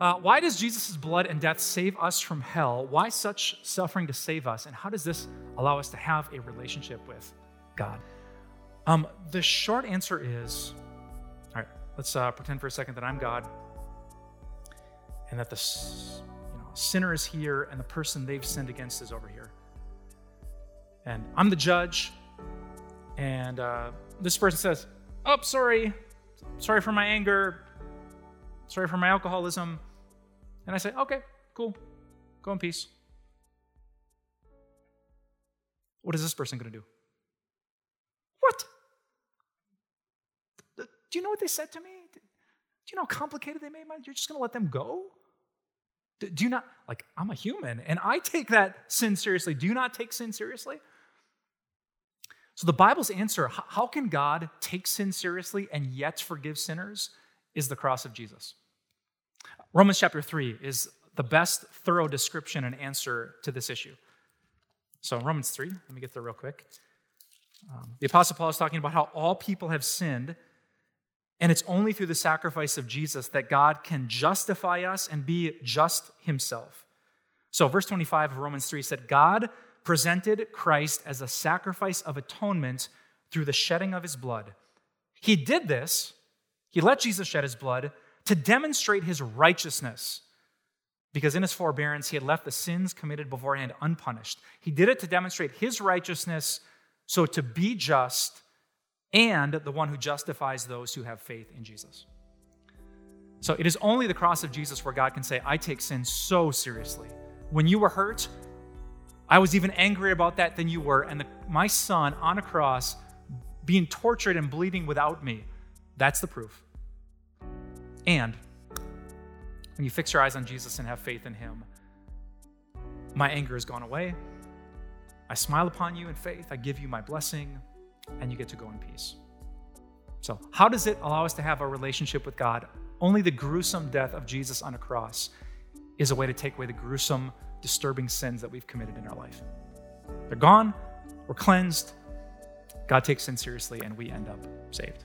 Uh, why does Jesus' blood and death save us from hell? Why such suffering to save us? And how does this allow us to have a relationship with God? Um, the short answer is all right, let's uh, pretend for a second that I'm God and that the you know, sinner is here and the person they've sinned against is over here. And I'm the judge, and uh, this person says, Oh, sorry, sorry for my anger, sorry for my alcoholism. And I say, okay, cool, go in peace. What is this person going to do? What? Do you know what they said to me? Do you know how complicated they made my? You're just going to let them go? Do you not, like, I'm a human and I take that sin seriously. Do you not take sin seriously? So, the Bible's answer how can God take sin seriously and yet forgive sinners is the cross of Jesus. Romans chapter 3 is the best thorough description and answer to this issue. So, Romans 3, let me get there real quick. Um, the Apostle Paul is talking about how all people have sinned, and it's only through the sacrifice of Jesus that God can justify us and be just himself. So, verse 25 of Romans 3 said, God presented Christ as a sacrifice of atonement through the shedding of his blood. He did this, he let Jesus shed his blood to demonstrate his righteousness. Because in his forbearance, he had left the sins committed beforehand unpunished. He did it to demonstrate his righteousness, so to be just and the one who justifies those who have faith in Jesus. So it is only the cross of Jesus where God can say, I take sin so seriously. When you were hurt, I was even angrier about that than you were. And the, my son on a cross being tortured and bleeding without me, that's the proof. And when you fix your eyes on Jesus and have faith in Him, my anger has gone away. I smile upon you in faith. I give you my blessing, and you get to go in peace. So, how does it allow us to have a relationship with God? Only the gruesome death of Jesus on a cross is a way to take away the gruesome, disturbing sins that we've committed in our life. They're gone, we're cleansed, God takes sin seriously, and we end up saved.